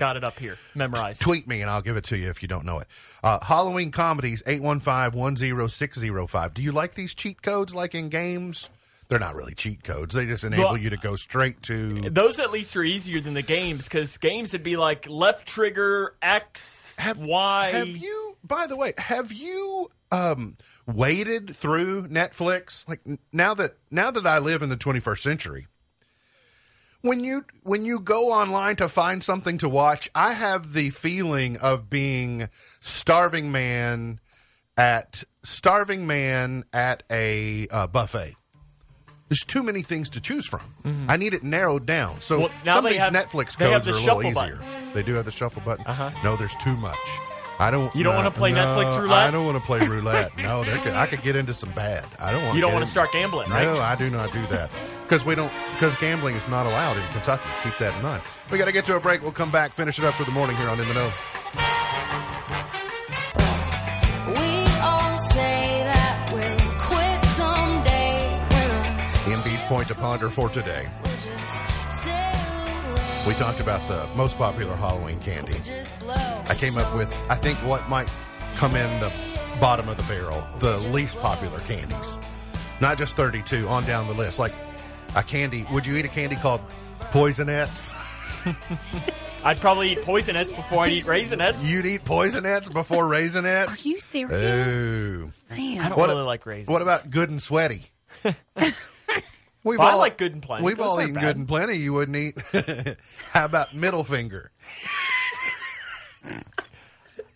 Got it up here, memorized. Tweet me and I'll give it to you if you don't know it. Uh, Halloween comedies 815-10605. Do you like these cheat codes like in games? They're not really cheat codes. They just enable Well- you to go straight to Those at least are easier than the games because games would be like left trigger X Y. Have you by the way, have you um waded through Netflix like now that now that I live in the 21st century? When you when you go online to find something to watch, I have the feeling of being starving man at starving man at a uh, buffet. There's too many things to choose from. I need it narrowed down. So Mm-hmm. Well, now some of these have- Netflix codes the are a little easier. button. They do have the shuffle button. Uh-huh. No, there's too much. I don't. You don't no, wanna play no, Netflix roulette? I don't want to play roulette. No, could, I could get into some bad. I don't want. You don't want to start gambling, right? No, I do not do that because we don't. Because gambling is not allowed in Kentucky. Keep that in mind. We got to get to a break. We'll come back, finish it up for the morning here on In the Know. We all say that we'll quit someday when MB's point to ponder for today. We talked about the most popular Halloween candy. Just blow. I came up with, I think, what might come in the bottom of the barrel, the least popular candies. Not just 32, on down the list. Like a candy, would you eat a candy called Poisonettes? I'd probably eat poisonets before I'd eat raisinets. You'd eat Poisonettes before raisinets? Are you serious? Ooh. Sam. I don't What- really like raisins. What about Good and Sweaty? We've Well, I like Good and Plenty. We've Those all eaten bad. Good and Plenty. You wouldn't eat. How about Middle Finger?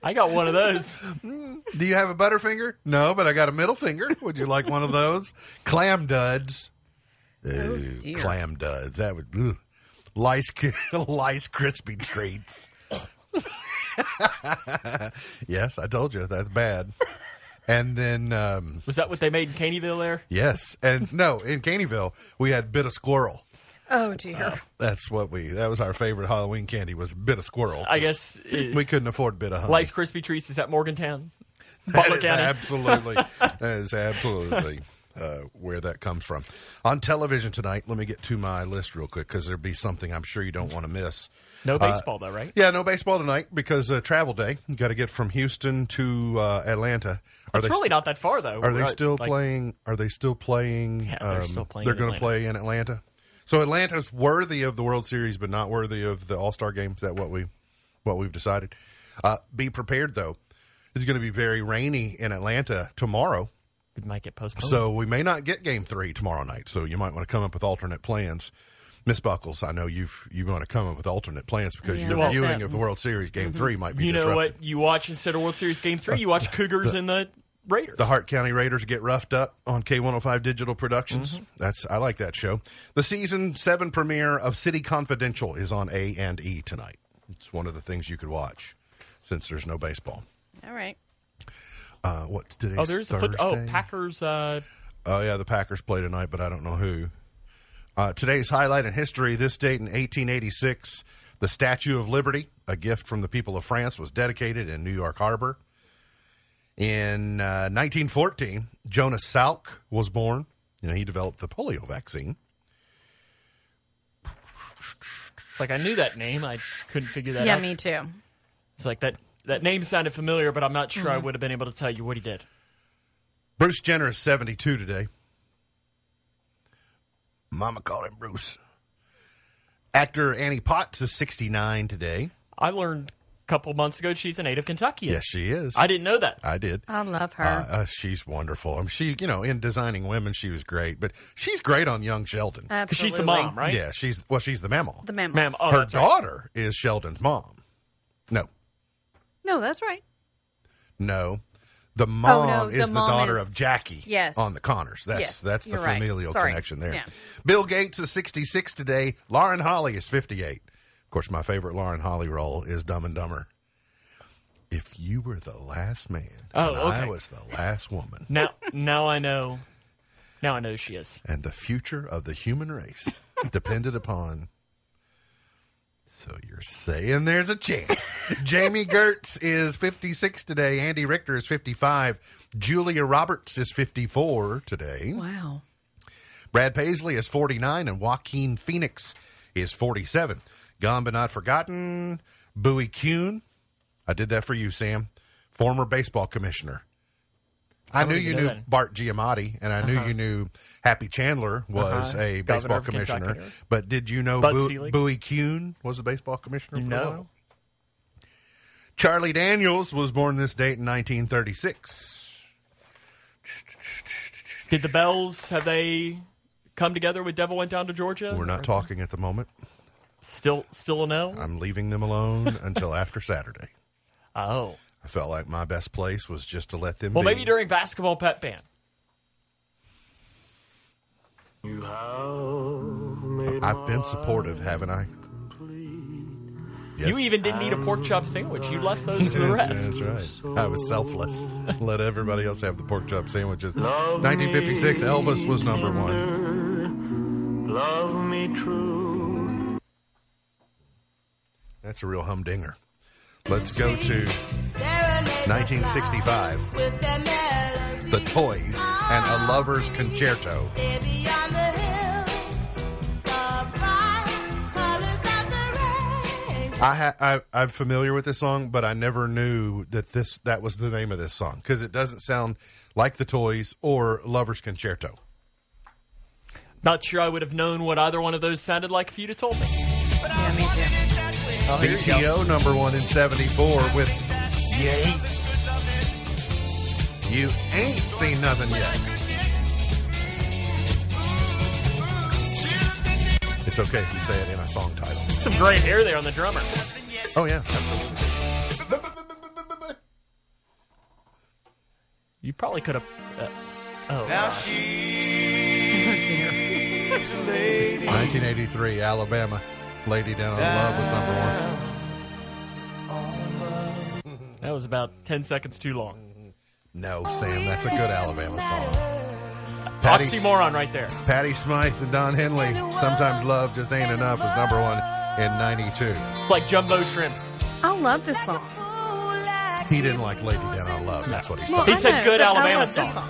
I got one of those. Do you have a Butterfinger? No, but I got a middle finger. Would you like one of those? Clam duds. Oh, ooh, dear. clam duds. That would ugh. lice lice crispy treats. yes, I told you that's bad. And then um, Was that what they made in Caneyville there? yes, and no, in Caneyville we had bit of squirrel. Oh dear. That's what we. That was our favorite Halloween candy was bit of squirrel. I guess uh, we couldn't afford bit of honey. Lice Krispy Treats is that Morgantown? That Butler County. absolutely, that is absolutely uh, where that comes from. On television tonight, let me get to my list real quick because there'll be something I'm sure you don't want to miss. No baseball though, right? Yeah, no baseball tonight because uh, travel day. Got to get from Houston to uh, Atlanta. Are It's really not that far though. are they still like- playing? Are they still playing? um, Yeah, they're still playing They're going to play in Atlanta. So Atlanta's worthy of the World Series, but not worthy of the All Star game. Is that what we what we've decided? Uh, be prepared though. It's going to be very rainy in Atlanta tomorrow. It might get postponed. So we may not get game three tomorrow night. So you might want to come up with alternate plans. Miss Buckles, I know you've you're going to come up with alternate plans because Yeah, your that's viewing it. of the World Series game three might be you know disrupted. what you watch instead of World Series Game Three? You watch Cougars and the Raiders. The Hart County Raiders get roughed up on K105 Digital Productions. That's I like that show. The season seven premiere of City Confidential is on A and E tonight. It's one of the things you could watch since there's no baseball. All right. Uh, what's today's oh, there's a foot. Oh, Packers. Uh, Oh yeah, the Packers play tonight, but I don't know who. Uh, today's highlight in history: this date in 1886, the Statue of Liberty, a gift from the people of France, was dedicated in New York Harbor. In uh, 1914, Jonas Salk was born. You know, he developed the polio vaccine. like I knew that name, I couldn't figure that Yeah, out. Yeah, me too. It's like that. That name sounded familiar, but I'm not sure Mm-hmm. I would have been able to tell you what he did. Bruce Jenner is 72 today. Mama called him Bruce. Actor Annie Potts is 69 today. I learned a couple months ago she's a native Kentuckian. Yes, she is. I didn't know that. I did. I love her. Uh, uh, she's wonderful. I mean, she, you know, in designing women, she was great, but she's great on young Sheldon. Absolutely. She's the mom, right? Yeah, she's well, she's the mammal. The mammal. Ma'am, oh, Her that's right. daughter is Sheldon's mom. No, No, that's right. no, the oh, mom Oh, no, is the mom daughter is- of Jackie. Yes. on the Conners. That's Yes, that's the you're right. familial Sorry. connection there. Yeah. Bill Gates is sixty six today. Lauren Holly is fifty eight. Of course, my favorite Lauren Holly role is Dumb and Dumber. If you were the last man, Oh, and I was the last woman, Now, now I know. Now I know who she is. and the future of the human race depended upon So you're saying there's a chance. Jami Gertz is 56 today. Andy Richter is 55. Julia Roberts is 54 today. Wow. Brad Paisley is 49, and Joaquin Phoenix is 47. Gone but not forgotten. Bowie Kuhn. I did that for you, Sam. Former baseball commissioner. I, knew you knew that. Bart Giamatti, and I knew you knew Happy Chandler was Uh-huh. a baseball of Kentucky. commissioner. But did you know Bud Bo- Selig? Bowie Kuhn was a baseball commissioner for a while? Charlie Daniels was born this date in 1936. Did the Bells have they come together with Devil Went Down to Georgia? We're not talking at the moment. Still, still a no. I'm leaving them alone until after Saturday. Oh, I felt like my best place was just to let them well, be. maybe during basketball pep band. You have I've been supportive, haven't I? Yes. You even didn't eat a pork chop sandwich. You left those to the rest. That's right. I was selfless. Let everybody else have the pork chop sandwiches. 1956, Elvis was number one. Love me true. That's a real humdinger. Let's go to 1965. The Toys and A Lover's Concerto. I, ha- I I'm familiar with this song, but I never knew that this that was the name of this song because it doesn't sound like the Toys or Lover's Concerto. Not sure I would have known what either one of those sounded like if you'd have told me. Yeah, me too. Oh, here you go. BTO number one in '74 with "You Ain't You Ain't Seen Nothing Yet." It's okay if you say it in a song title. Some great hair there on the drummer. Oh yeah, You probably could have. Uh, oh, Now gosh. she's a lady. 1983, Alabama. "Lady Down on Love" was number one. that was about ten seconds too long. No, Sam, that's a good Alabama song. Patty, Oxymoron right there. Patty Smyth and Don Henley. Sometimes love just ain't enough was number one in '92. It's like jumbo shrimp. I love this song. He didn't like "Lady Down on Love." That's what he's Well, talking. He said good but I Alabama love song. about. I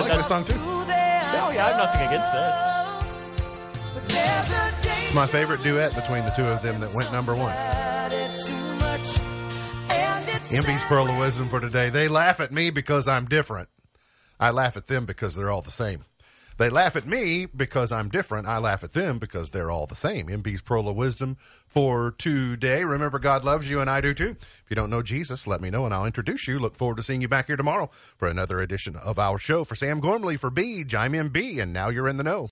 like that- this song too. Oh yeah, I have nothing against this. It's my favorite duet between the two of them that went number one. MB's Pearl of Wisdom for today. They laugh at me because I'm different. I laugh at them because they're all the same. They laugh at me because I'm different. I laugh at them because they're all the same. MB's Pearl of Wisdom for today. Remember, God loves you and I do too. If you don't know Jesus, let me know and I'll introduce you. Look forward to seeing you back here tomorrow for another edition of our show. For Sam Gormley, for Beej, I'm MB, and now you're in the know.